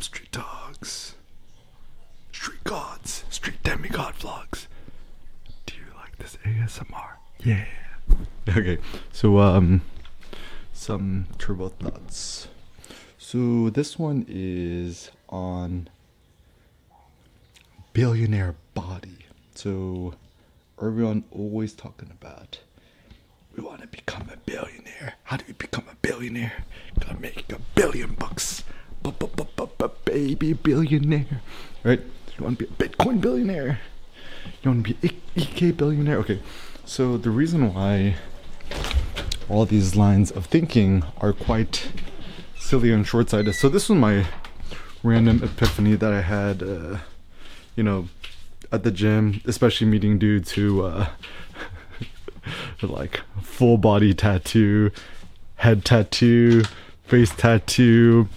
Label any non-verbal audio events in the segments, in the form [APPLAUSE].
street dogs? Street gods, street demigod vlogs. Do you like this ASMR? Yeah. Okay, so um, some turbo thoughts. So this one is on billionaire body. So everyone always talking about we want to become a billionaire. How do we become a billionaire? Gotta make a billion bucks. Baby billionaire. Right? You want to be a Bitcoin billionaire? You want to be a EK billionaire? Okay. So the reason why all these lines of thinking are quite silly and short-sighted. So this was my random epiphany that I had, uh, you know, at the gym, especially meeting dudes who uh, [LAUGHS] like full body tattoo, head tattoo, face tattoo,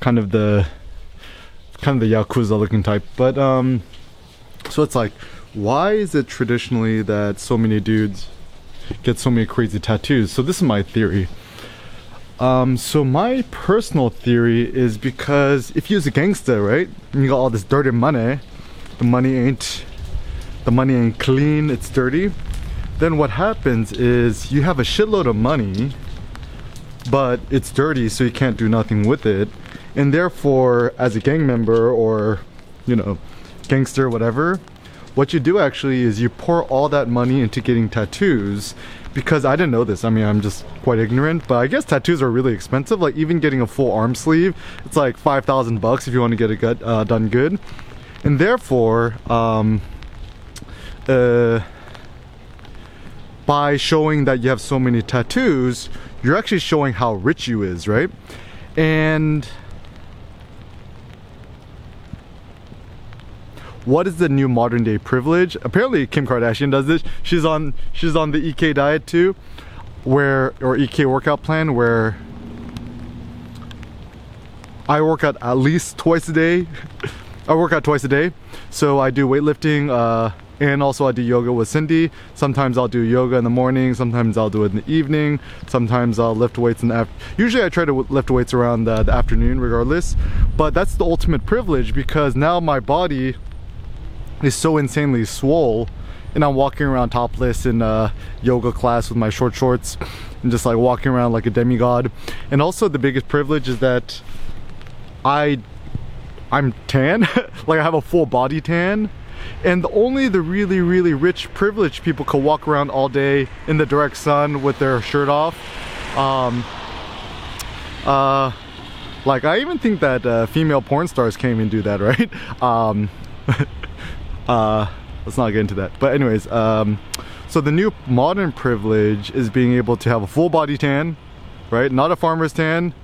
kind of the kind of the yakuza looking type. But um, so it's like, why is it traditionally that so many dudes get so many crazy tattoos? So this is my theory. Um, so my personal theory is because if you're a gangster, right, and you got all this dirty money, the money ain't, the money ain't clean, it's dirty. Then what happens is you have a shitload of money, but it's dirty, so you can't do nothing with it, and therefore, as a gang member or, you know, gangster, whatever, what you do actually is you pour all that money into getting tattoos because I didn't know this. I mean, I'm just quite ignorant, but I guess tattoos are really expensive. Like even getting a full arm sleeve, it's like 5,000 bucks if you want to get it uh, done good. And therefore, um, uh, by showing that you have so many tattoos, you're actually showing how rich you is, right? And what is the new modern day privilege? Apparently Kim Kardashian does this. She's on she's on the EK diet too, where or EK workout plan where I work out at least twice a day. [LAUGHS] I work out twice a day. So I do weightlifting uh, and also I do yoga with Cindy. Sometimes I'll do yoga in the morning, sometimes I'll do it in the evening, sometimes I'll lift weights in the afternoon. Usually I try to lift weights around the, the afternoon regardless, but that's the ultimate privilege because now my body is so insanely swole and I'm walking around topless in a yoga class with my short shorts and just like walking around like a demigod. And also the biggest privilege is that I I'm tan, [LAUGHS] like I have a full body tan. And only the really really rich privileged people could walk around all day in the direct sun with their shirt off um, uh, like I even think that uh, female porn stars can't even do that right? [LAUGHS] Um, [LAUGHS] uh, let's not get into that. But anyways um, so the new modern privilege is being able to have a full body tan right? Not a farmer's tan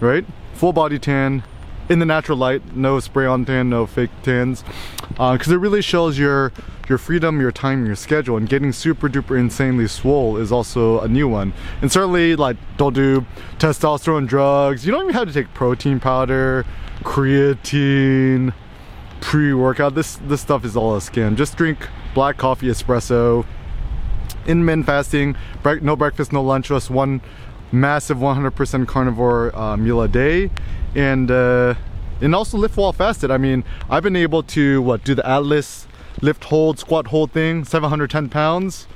right? Full body tan in the natural light no spray on tan no fake tans. Because uh, it really shows your your freedom your time your schedule and getting super duper insanely swole is also a new one. And certainly like don't do testosterone drugs. You don't even have to take protein powder creatine pre-workout. This this stuff is all a scam. Just drink black coffee espresso. Intermittent fasting no breakfast no lunch just one massive 100% carnivore uh, meal a day. And uh, and also lift while fasted. I mean I've been able to what do the Atlas lift hold squat hold thing 710 pounds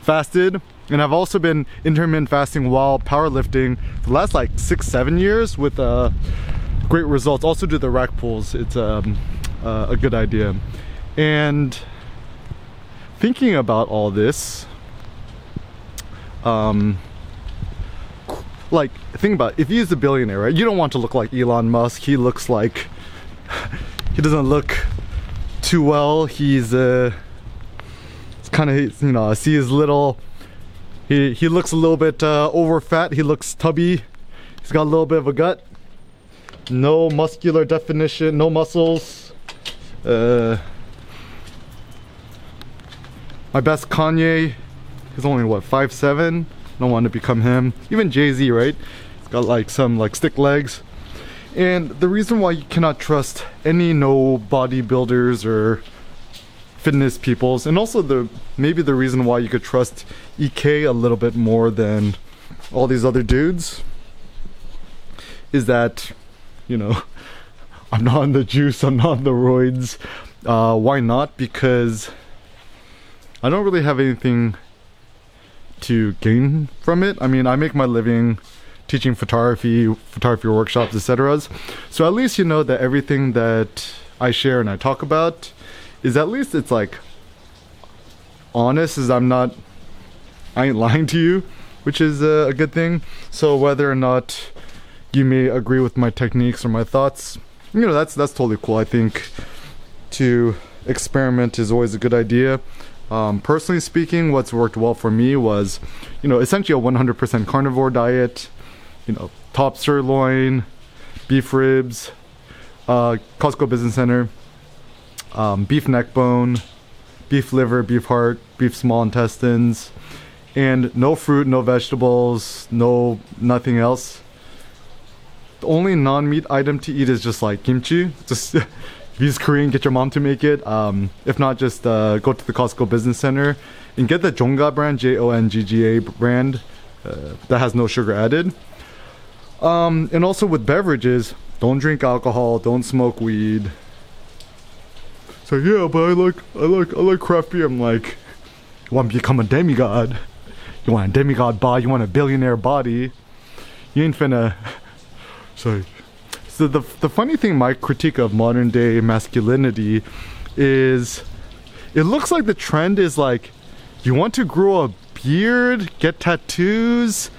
fasted. And I've also been intermittent fasting while powerlifting for the last like six seven years with uh, great results. Also do the rack pulls it's um, uh, a good idea. And thinking about all this um, like think about it. if he's a billionaire right you don't want to look like Elon Musk. He looks like [LAUGHS] he doesn't look too well. He's uh kind of you know I see his little he he looks a little bit uh, over fat he looks tubby. He's got a little bit of a gut no muscular definition no muscles uh my best Kanye he's only what five seven don't want to become him. Even Jay-Z, right? He's got like some like stick legs. And the reason why you cannot trust any no bodybuilders or fitness peoples, and also the maybe the reason why you could trust EK a little bit more than all these other dudes, is that you know, [LAUGHS] I'm not on the juice, I'm not on the roids. Uh, why not? Because I don't really have anything to gain from it. I mean, I make my living teaching photography, photography workshops, etc. So at least you know that everything that I share and I talk about is at least it's like honest is I'm not I ain't [LAUGHS] lying to you, which is a, a good thing. So whether or not you may agree with my techniques or my thoughts, you know, that's that's totally cool. I think to experiment is always a good idea. Um, personally speaking, what's worked well for me was, you know, essentially a 100% carnivore diet, you know, top sirloin, beef ribs, uh, Costco Business Center, um, beef neck bone, beef liver, beef heart, beef small intestines, and no fruit, no vegetables, no nothing else. Only non-meat item to eat is just like kimchi. Just [LAUGHS] if you're Korean, get your mom to make it. Um, if not, just uh, go to the Costco Business Center and get the Jongga brand, J-O-N-G-G-A brand uh, that has no sugar added. Um, and also with beverages, don't drink alcohol, don't smoke weed. So yeah, but I like I like I like craft beer. I'm like, you want to become a demigod? You want a demigod body? You want a billionaire body? You ain't finna. Sorry. So the the funny thing, my critique of modern day masculinity is, it looks like the trend is like, you want to grow a beard, get tattoos,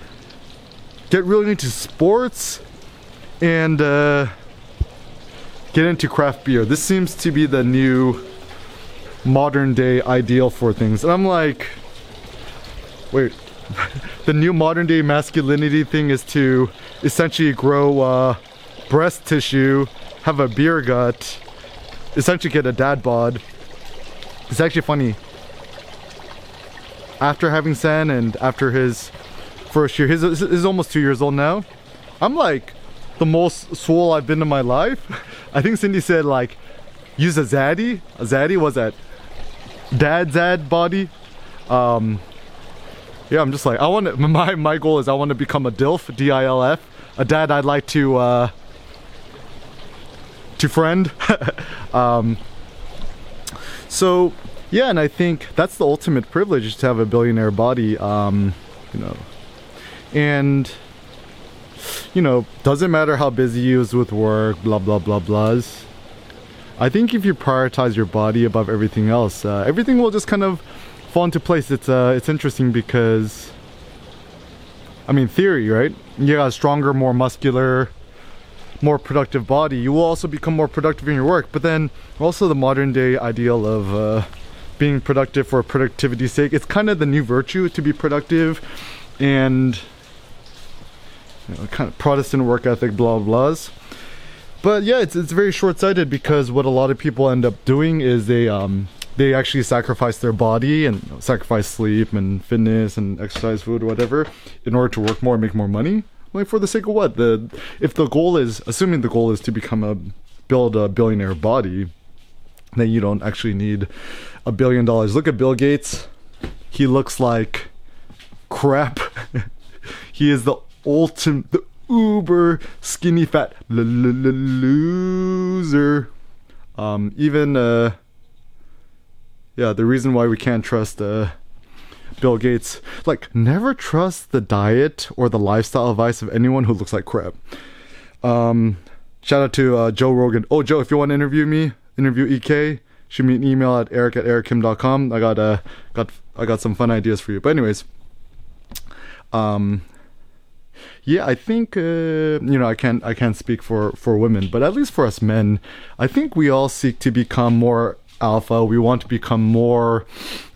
get really into sports, and uh, get into craft beer. This seems to be the new modern day ideal for things. And I'm like, wait, [LAUGHS] the new modern day masculinity thing is to essentially grow uh, breast tissue, have a beer gut, essentially get a dad bod. It's actually funny. After having Sen and after his first year, is almost two years old now. I'm like the most swole I've been in my life. [LAUGHS] I think Cindy said like use a zaddy. A zaddy was that dad zad body. Um, yeah, I'm just like I want to, [LAUGHS] my my goal is I want to become a dilf, D I L F, a dad I'd like to uh, to friend. [LAUGHS] um, so yeah, and I think that's the ultimate privilege to have a billionaire body. Um, you know, and you know, doesn't matter how busy you is with work, blah blah blah blahs. I think if you prioritize your body above everything else, uh, everything will just kind of fall into place. It's uh, it's interesting because, I mean, theory, right? You got a stronger, more muscular, more productive body, you will also become more productive in your work. But then also the modern day ideal of uh, being productive for productivity's sake, it's kind of the new virtue to be productive and you know, kind of Protestant work ethic, blah blahs. But yeah, it's it's very short-sighted because what a lot of people end up doing is they um they actually sacrifice their body and sacrifice sleep and fitness and exercise food whatever in order to work more and make more money. Like for the sake of what? The if the goal is assuming the goal is to become a build a billionaire body, then you don't actually need a billion dollars. Look at Bill Gates. He looks like crap. [LAUGHS] he is the ultimate the uber skinny fat loser. Um even uh yeah, the reason why we can't trust uh Bill Gates. Like, never trust the diet or the lifestyle advice of anyone who looks like crap. Um, shout out to uh, Joe Rogan. Oh, Joe, if you want to interview me, interview EK, shoot me an email at eric at erickim.com. I got uh, got I got some fun ideas for you. But anyways, um, yeah, I think uh, you know I can't I can't speak for for women, but at least for us men, I think we all seek to become more alpha. We want to become more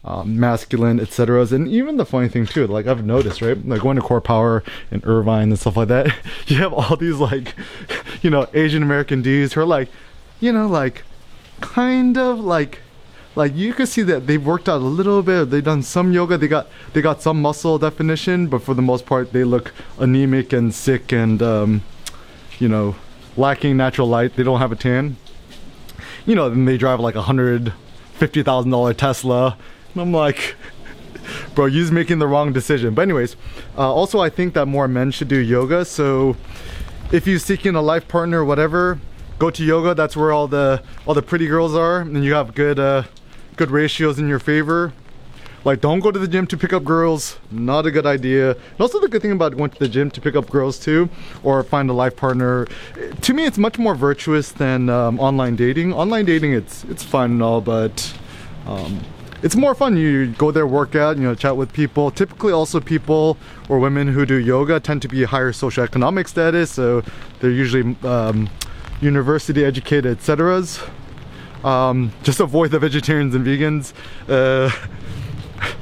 um, masculine, etc. And even the funny thing too, like I've noticed, right? Like going to Core Power in Irvine and stuff like that, [LAUGHS] you have all these like, you know, Asian American dudes who are like, you know, like kind of like like you can see that they've worked out a little bit they've done some yoga they got they got some muscle definition but for the most part they look anemic and sick and um, you know lacking natural light they don't have a tan you know then they drive like a hundred fifty thousand dollar tesla and I'm like, [LAUGHS] bro, you're making the wrong decision. But anyways, uh, also I think that more men should do yoga. So if you're seeking a life partner, whatever, go to yoga. That's where all the all the pretty girls are, and you have good uh, good ratios in your favor. Like, don't go to the gym to pick up girls. Not a good idea. And also, the good thing about going to the gym to pick up girls too, or find a life partner, to me, it's much more virtuous than um, online dating. Online dating, it's it's fun and all, but um, it's more fun. You go there, work out, you know, chat with people. Typically, also people or women who do yoga tend to be higher socioeconomic status, so they're usually um, university educated, etc. Um, just [LAUGHS] avoid the vegetarians and vegans. Uh,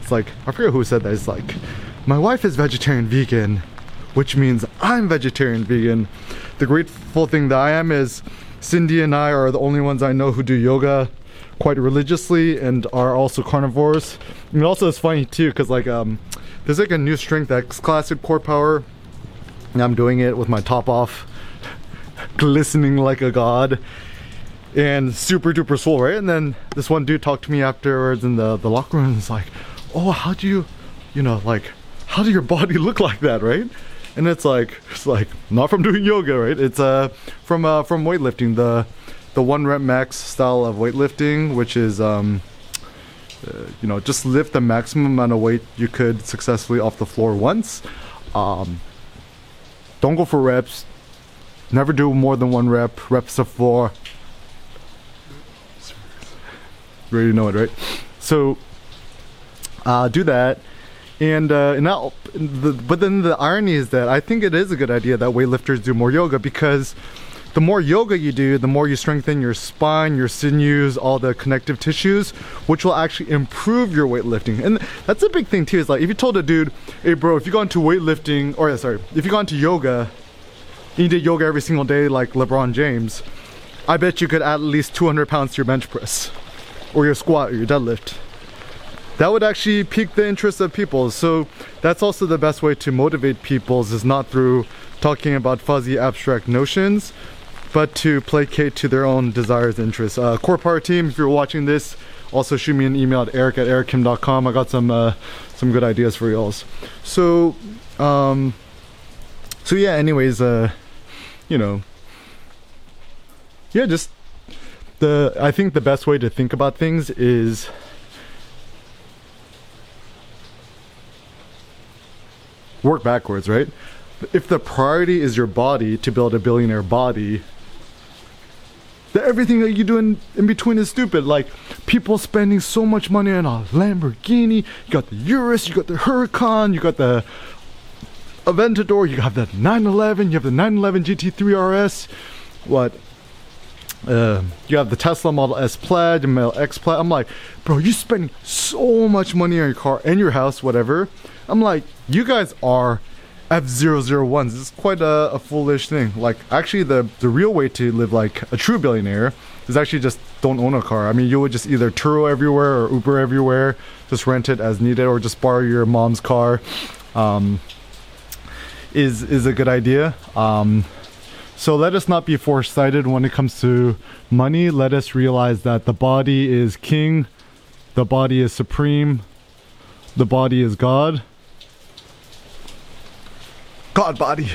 it's like I forget who said that. It's like my wife is vegetarian vegan, which means I'm vegetarian vegan. The grateful thing that I am is Cindy and I are the only ones I know who do yoga quite religiously and are also carnivores. And also it's funny too because like um, there's like a new strength X classic core power, and I'm doing it with my top off, [LAUGHS] glistening like a god and super duper swole, right? And then this one dude talked to me afterwards in the, the locker room and was like, oh, how do you, you know, like, how do your body look [LAUGHS] like that, right? And it's like, it's like, not from doing yoga, right? It's uh, from, uh, from weightlifting, the, the one rep max style of weightlifting, which is, um, uh, you know, just lift the maximum amount of weight you could successfully off the floor once. Um, don't go for reps. Never do more than one rep. Reps of four you already know it, right? So uh, do that. And, uh, and now, the, but then the irony is that I think it is a good idea that weightlifters do more yoga because the more yoga you do, the more you strengthen your spine, your sinews, all the connective tissues, which will actually improve your weightlifting. And that's a big thing too. Is like if you told a dude, "Hey, bro, if you go into weightlifting, or sorry, if you go into yoga, and you did yoga every single day like LeBron James, I bet you could add at least 200 pounds to your bench press, or your squat, or your deadlift." That would actually pique the interest of people. So that's also the best way to motivate people is not through talking about fuzzy abstract notions, but to placate to their own desires and interests. Uh, Core Power team, if you're watching this, also shoot me an email at eric at erickim.com. I got some uh, some good ideas for y'all. So, um, so yeah. Anyways, uh, you know, yeah, just the. I think the best way to think about things is work backwards, right? If the priority is your body to build a billionaire body, then everything that you do in, in between is stupid. Like people spending so much money on a Lamborghini, you got the Urus, you got the Huracan, you got the Aventador, you have the 911, you have the 911 GT3 RS, what? Uh, you have the Tesla Model S Plaid, your Model X Plaid. I'm like, bro, you're spending so much money on your car and your house, whatever. I'm like, you guys are F001s. This is quite a, a, foolish thing. Like, actually, the, the real way to live like a true billionaire is actually just don't own a car. I mean, you would just either Turo everywhere or Uber everywhere, just rent it as needed, or just borrow your mom's car. Um, is is a good idea. Um, so let us not be foresighted when it comes to money. Let us realize that the body is king, the body is supreme, the body is God God body.